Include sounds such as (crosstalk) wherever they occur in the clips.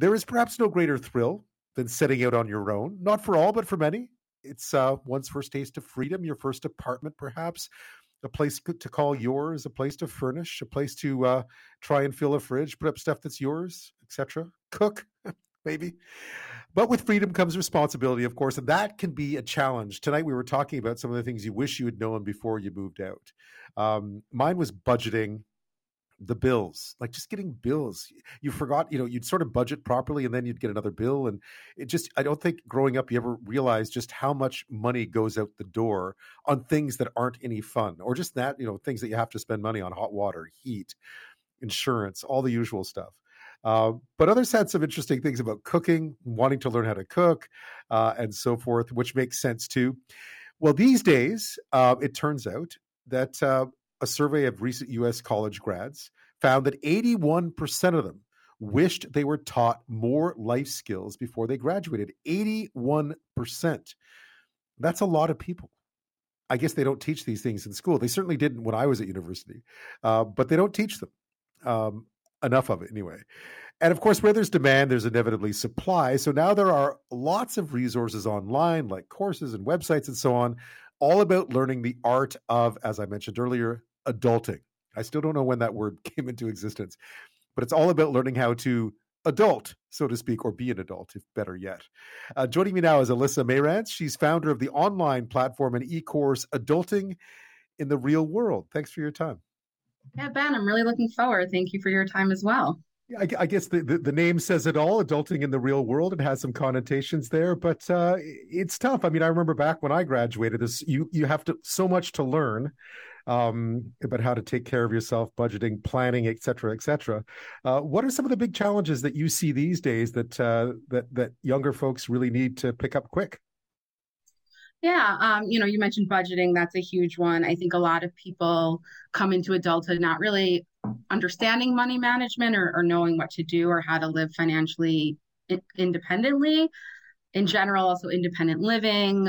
there is perhaps no greater thrill than setting out on your own. Not for all, but for many. It's uh, one's first taste of freedom, your first apartment, perhaps, a place to call yours, a place to furnish, a place to uh, try and fill a fridge, put up stuff that's yours, etc. Cook, (laughs) maybe. But with freedom comes responsibility, of course, and that can be a challenge. Tonight we were talking about some of the things you wish you had known before you moved out. Um, mine was budgeting the bills like just getting bills. You forgot you know you'd sort of budget properly and then you'd get another bill and it just i don't think growing up you ever realized just how much money goes out the door on things that aren't any fun or just that you know things that you have to spend money on hot water heat insurance all the usual stuff. Uh, but others had some interesting things about cooking wanting to learn how to cook uh, and so forth which makes sense too. Well these days uh, it turns out that uh, a survey of recent US college grads found that 81% of them wished they were taught more life skills before they graduated. 81%. That's a lot of people. I guess they don't teach these things in school. They certainly didn't when I was at university, uh, but they don't teach them um, enough of it anyway. And of course, where there's demand, there's inevitably supply. So now there are lots of resources online, like courses and websites and so on, all about learning the art of, as I mentioned earlier, adulting. I still don't know when that word (laughs) came into existence, but it's all about learning how to adult, so to speak, or be an adult, if better yet. Uh, joining me now is Alyssa Mairanz. She's founder of the online platform and e course Adulting in the Real World. Thanks for your time. Yeah, Ben, I'm really looking forward. Thank you for your time as well. I, I guess the, the, the, name says it all adulting in the real world. It has some connotations there, but uh, it's tough. I mean, I remember back when I graduated, this you, you have to so much to learn um, about how to take care of yourself, budgeting, planning, et cetera, et cetera. Uh, what are some of the big challenges that you see these days that uh, that that younger folks really need to pick up quick? Yeah, um, you know, you mentioned budgeting. That's a huge one. I think a lot of people come into adulthood not really understanding money management or, or knowing what to do or how to live financially independently. In general, also independent living,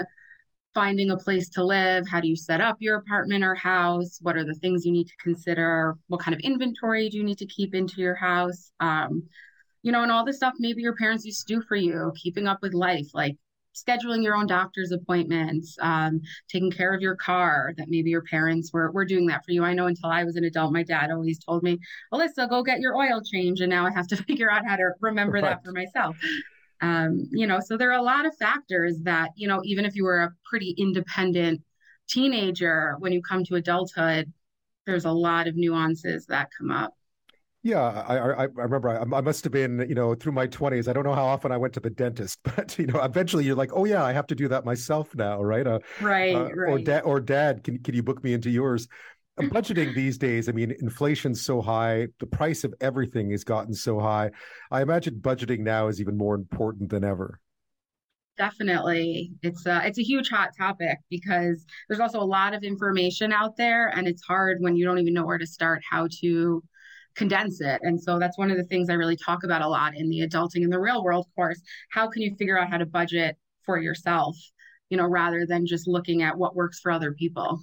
finding a place to live? How do you set up your apartment or house? What are the things you need to consider? What kind of inventory do you need to keep into your house? Um, you know and all the stuff maybe your parents used to do for you keeping up with life like scheduling your own doctor's appointments um, taking care of your car that maybe your parents were, were doing that for you. I know until i was an adult my dad always told me alyssa go get your oil change and now i have to (laughs) figure out how to remember right. that for myself um, you know, so there are a lot of factors that, you know, even if you were a pretty independent teenager, when you come to adulthood, there's a lot of nuances that come up. Yeah, I, I, I remember I, I, must have been, you know, through my 20s. I don't know how often I went to the dentist, (laughs) but you know, eventually you're like, oh yeah, I have to do that myself now, right? Uh, right, uh, right. Or dad, or dad, can can you book me into yours? Budgeting these days, I mean, inflation's so high, the price of everything has gotten so high. I imagine budgeting now is even more important than ever. Definitely. It's a, it's a huge hot topic because there's also a lot of information out there and it's hard when you don't even know where to start how to condense it. And so that's one of the things I really talk about a lot in the adulting in the real world course. How can you figure out how to budget for yourself, you know, rather than just looking at what works for other people?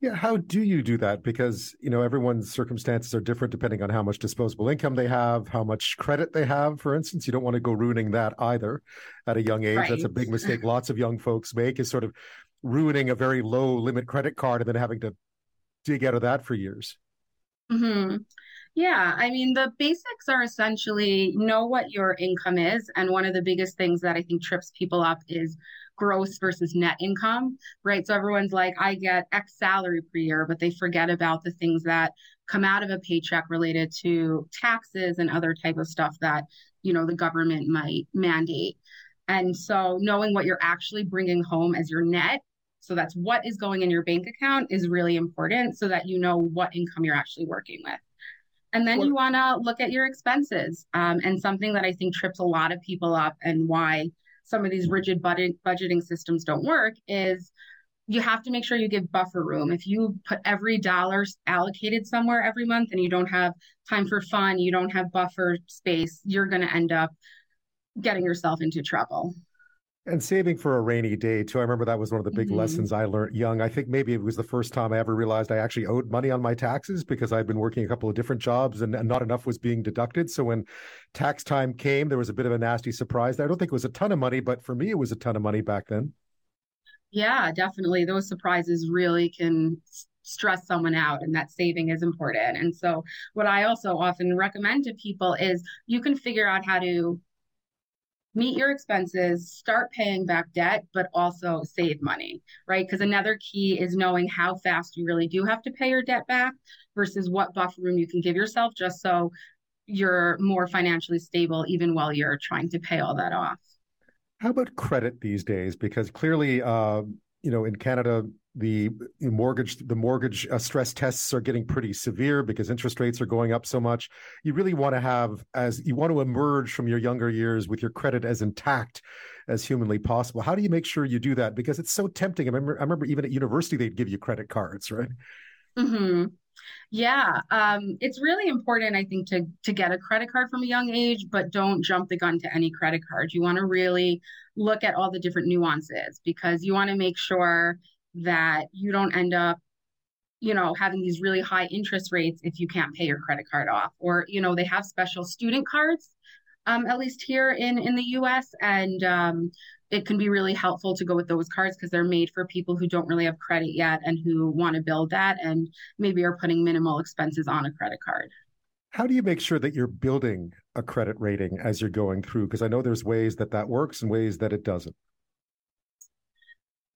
Yeah, how do you do that? Because you know everyone's circumstances are different depending on how much disposable income they have, how much credit they have. For instance, you don't want to go ruining that either at a young age. Right. That's a big mistake lots of young folks make is sort of ruining a very low limit credit card and then having to dig out of that for years. Hmm. Yeah, I mean the basics are essentially know what your income is, and one of the biggest things that I think trips people up is gross versus net income, right? So everyone's like, I get X salary per year, but they forget about the things that come out of a paycheck related to taxes and other type of stuff that, you know, the government might mandate. And so knowing what you're actually bringing home as your net, so that's what is going in your bank account is really important so that you know what income you're actually working with. And then you want to look at your expenses. Um, and something that I think trips a lot of people up and why some of these rigid budget, budgeting systems don't work is you have to make sure you give buffer room. If you put every dollar allocated somewhere every month and you don't have time for fun, you don't have buffer space, you're going to end up getting yourself into trouble. And saving for a rainy day too. I remember that was one of the big mm-hmm. lessons I learned young. I think maybe it was the first time I ever realized I actually owed money on my taxes because I'd been working a couple of different jobs and, and not enough was being deducted. So when tax time came, there was a bit of a nasty surprise. I don't think it was a ton of money, but for me, it was a ton of money back then. Yeah, definitely. Those surprises really can stress someone out and that saving is important. And so what I also often recommend to people is you can figure out how to meet your expenses, start paying back debt, but also save money, right? Because another key is knowing how fast you really do have to pay your debt back versus what buffer room you can give yourself just so you're more financially stable even while you're trying to pay all that off. How about credit these days? Because clearly, uh, you know, in Canada, the mortgage the mortgage uh, stress tests are getting pretty severe because interest rates are going up so much. You really want to have as you want to emerge from your younger years with your credit as intact as humanly possible. How do you make sure you do that? Because it's so tempting. I remember i remember even at university they'd give you credit cards right? Mm-hmm. Yeah um, it's really important i think to to get a credit card from a young age but don't jump the gun to any credit card. You want to really look at all the different nuances because you want to make sure that you don't end up you know having these really high interest rates if you can't pay your credit card off or you know they have special student cards um, at least here in in the us and um, it can be really helpful to go with those cards because they're made for people who don't really have credit yet and who want to build that and maybe are putting minimal expenses on a credit card. How do you make sure that you're building a credit rating as you're going through? Because i know there's ways that that works and ways that it doesn't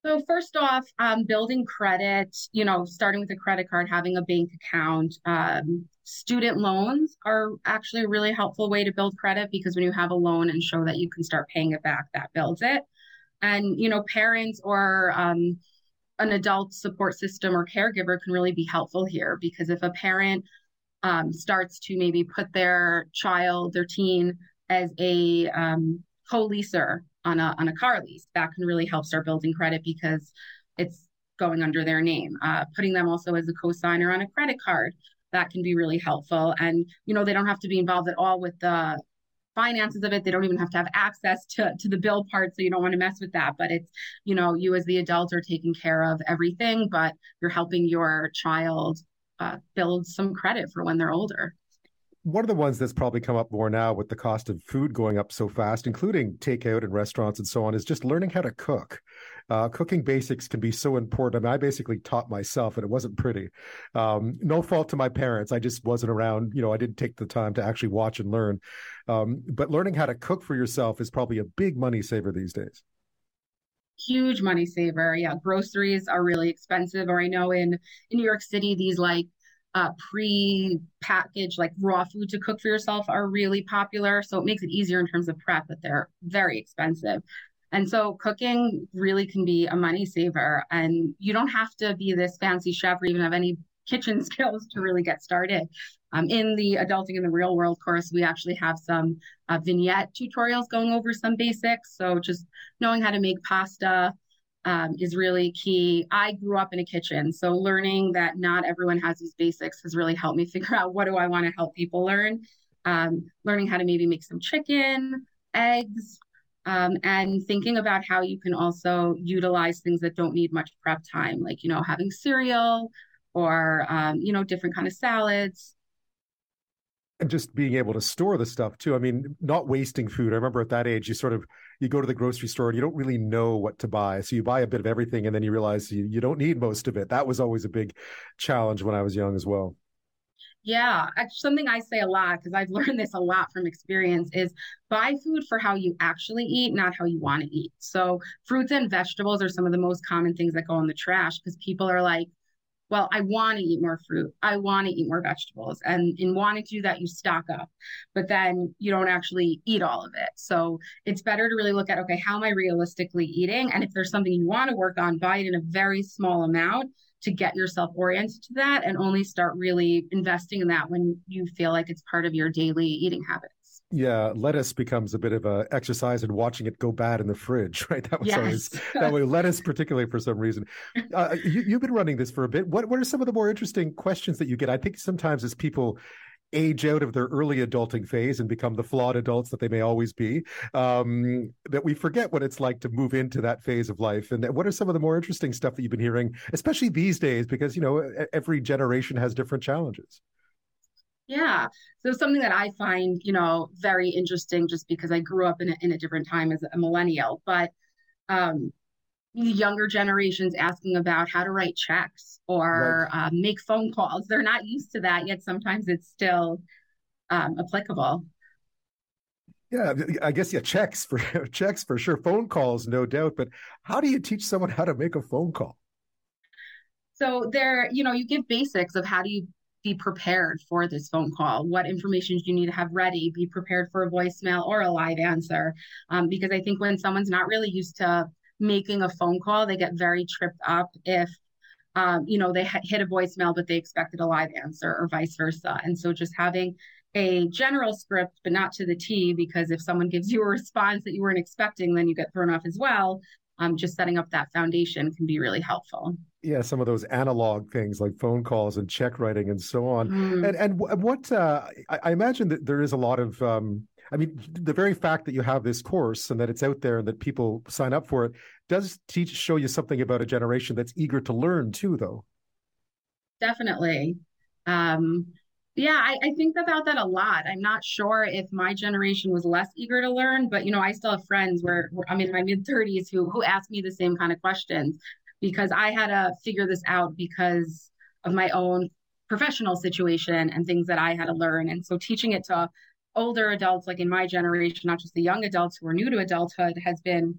so first off, um, building credit, you know, starting with a credit card, having a bank account, um, student loans are actually a really helpful way to build credit because when you have a loan and show that you can start paying it back, that builds it. And you know, parents or um, an adult support system or caregiver can really be helpful here because if a parent um, starts to maybe put their child, their teen, as a um, co-leaser on a on a car lease. That can really help start building credit because it's going under their name. Uh, putting them also as a co-signer on a credit card that can be really helpful. And you know they don't have to be involved at all with the finances of it. They don't even have to have access to to the bill part, so you don't want to mess with that. But it's you know you as the adult are taking care of everything, but you're helping your child uh, build some credit for when they're older one of the ones that's probably come up more now with the cost of food going up so fast, including takeout and restaurants and so on, is just learning how to cook. Uh, cooking basics can be so important. I mean, I basically taught myself, and it wasn't pretty. Um, no fault to my parents. I just wasn't around. You know, I didn't take the time to actually watch and learn. Um, but learning how to cook for yourself is probably a big money saver these days huge money saver yeah groceries are really expensive or i know in in new york city these like uh, pre-packaged like raw food to cook for yourself are really popular. So it makes it easier in terms of prep, but they're very expensive. And so cooking really can be a money saver. And you don't have to be this fancy chef or even have any (laughs) kitchen skills to really get started. Um, in the adulting in the real world course, we actually have some uh, vignette tutorials going over some basics. So just knowing how to make pasta, um, is really key. I grew up in a kitchen, so learning that not everyone has these basics has really helped me (laughs) figure out what do I want to help people learn. Um, learning how to maybe make some chicken, eggs, um, and thinking about how you can also utilize things that don't need much prep time, like you know having cereal or um, you know different kind of salads and just being able to store the stuff too. I mean, not wasting food. I remember at that age, you sort of you go to the grocery store and you don't really know what to buy, so you buy a bit of everything, and then you realize you, you don't need most of it. That was always a big challenge when I was young as well. Yeah, something I say a lot because I've (laughs) learned this a lot from experience is buy food for how you actually eat, not how you want to eat. So, fruits and vegetables are some of the most common things that go in the trash because people are like, well, I want to eat more fruit. I want to eat more vegetables. And in wanting to do that, you stock up, but then you don't actually eat all of it. So it's better to really look at, okay, how am I realistically eating? And if there's something you want to work on, buy it in a very small amount to get yourself oriented to that and only start really investing in that when you feel like it's part of your daily eating habits yeah, lettuce becomes a bit of a exercise in watching it go bad in the fridge, (laughs) right? That was yes. always that way. (laughs) Lettuce, particularly for some reason. Uh, you, have been running this for a bit. What what are some of the more interesting questions that you get? I think sometimes as people age out of their early adulting phase and become the flawed adults that they may always be, um, that we forget what it's like to move into that phase of life. And what are some of the more interesting stuff that you've been hearing, especially these days, because, you know, every generation has different challenges? Yeah. So something that I find, you know, very interesting just because I grew up in a, in a different time as a millennial, but um, younger generations asking about how to write checks or right. uh, make phone calls. They're not used to that yet. Sometimes it's still um, applicable. Yeah, I guess yeah, checks for (laughs) checks for sure. Phone calls, no doubt. But how do you teach someone how to make a phone call? So there, you know, you give basics of how do you be prepared for this phone call. What information do you need to have ready? Be prepared for a voicemail or a live answer. Um, because I think when someone's not really used to making a phone call, they get very tripped up if um, you know they hit a voicemail but they expected a live answer or vice versa. And so just having a general script, but not to the T, because if someone gives you a response that you weren't expecting, then you get thrown off as well. Um, just setting up that foundation can be really helpful yeah, some of those analog things like phone calls and check writing and so on. Mm. And and what uh, I, I, imagine that there is a lot of. Um, I mean, the very fact that you have this course and that it's out there and that people sign up for it does teach show you something about a generation that's eager to learn too, though. Definitely. Um, yeah, I, I, think about that a lot. I'm not sure if my generation was less eager to learn, but you know, I still have friends where, where I'm in my mid 30s who who ask me the same kind of questions because I had to figure this out because of my own professional situation and things that I had to learn. And so teaching it to older adults, like in my generation, not just the young adults who are new to adulthood, has been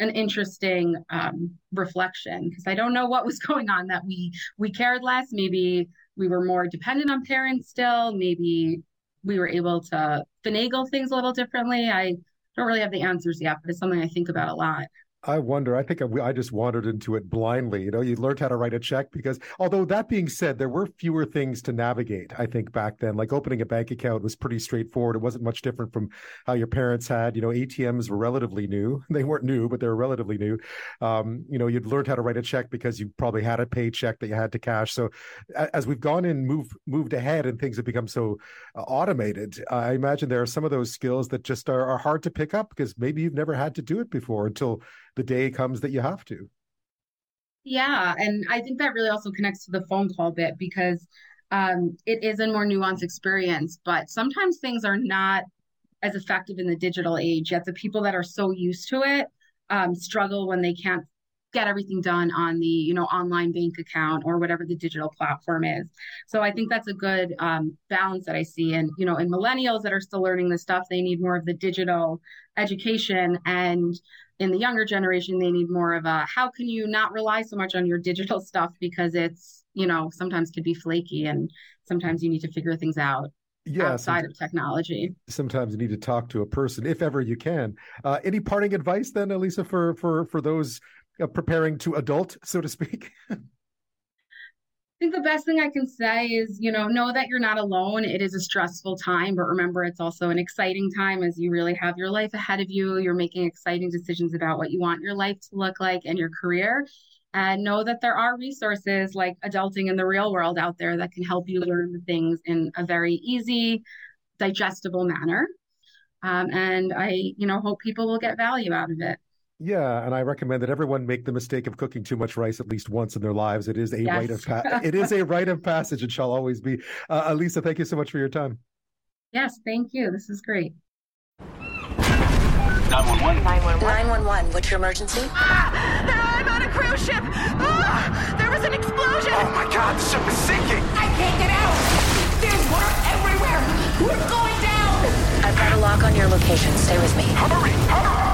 an interesting um, reflection because I don't know what was (laughs) going on that we we cared less. Maybe we were more dependent on parents still. Maybe we were able to finagle things a little differently. I don't really have the answers yet, but it's something I think about a lot. I wonder. I think I, just wandered into it blindly. You know, you learned how to write a check because, although that being said, there were fewer things to navigate. I think back then, like opening a bank account was pretty straightforward. It wasn't much different from how your parents had. You know, ATMs were relatively new. (laughs) They weren't new, but they were relatively new. Um, you know, you'd learned how to write a check because you probably had a paycheck that you had to cash. So, as we've gone and moved moved ahead, and things have become so uh, automated, I imagine there are some of those skills that just are, are hard to pick up because maybe you've never had to do it before until the day comes that you have to. Yeah, and I think that really also connects to the phone call bit because um, it is a more nuanced experience, but sometimes things are not as effective in the digital age. Yet the people that are so used to it um, struggle when they can't get everything done on the you know online bank account or whatever the digital platform is so i think that's a good um, balance that i see and you know in millennials that are still learning this stuff they need more of the digital education and in the younger generation they need more of a how can you not rely so much on your digital (laughs) stuff because it's you know sometimes could be flaky and sometimes you need to figure things out yeah, outside of technology. Sometimes you need to talk to a person if ever you can. Uh, any parting advice then elisa for for for those uh, preparing to adult so to speak (laughs) I think the best thing I can say is, you know, know that you're not alone. It is a stressful time, but remember it's also an exciting time as you really have your life ahead of you. You're making exciting decisions about what you want your life to look like and your career. And know that there are resources like adulting in the real world out there that can help you learn the things in a very easy, digestible manner. Um, and I, you know, hope people will get value out of it. Yeah, and I recommend that everyone make the mistake of cooking too much rice at least once in their lives. It is a yes. rite of pa- (laughs) it is a rite of passage and shall always be. Uh, Elisa, thank you so much for your time. Yes, thank you. This is great. 911. 911. What's your emergency? Ah, I'm on a cruise ship. Ah, there was an explosion. Oh my God, the ship is sinking. I can't get out. There's water everywhere. We're going down. I've got a lock on your location. Stay with me. Hurry, hurry.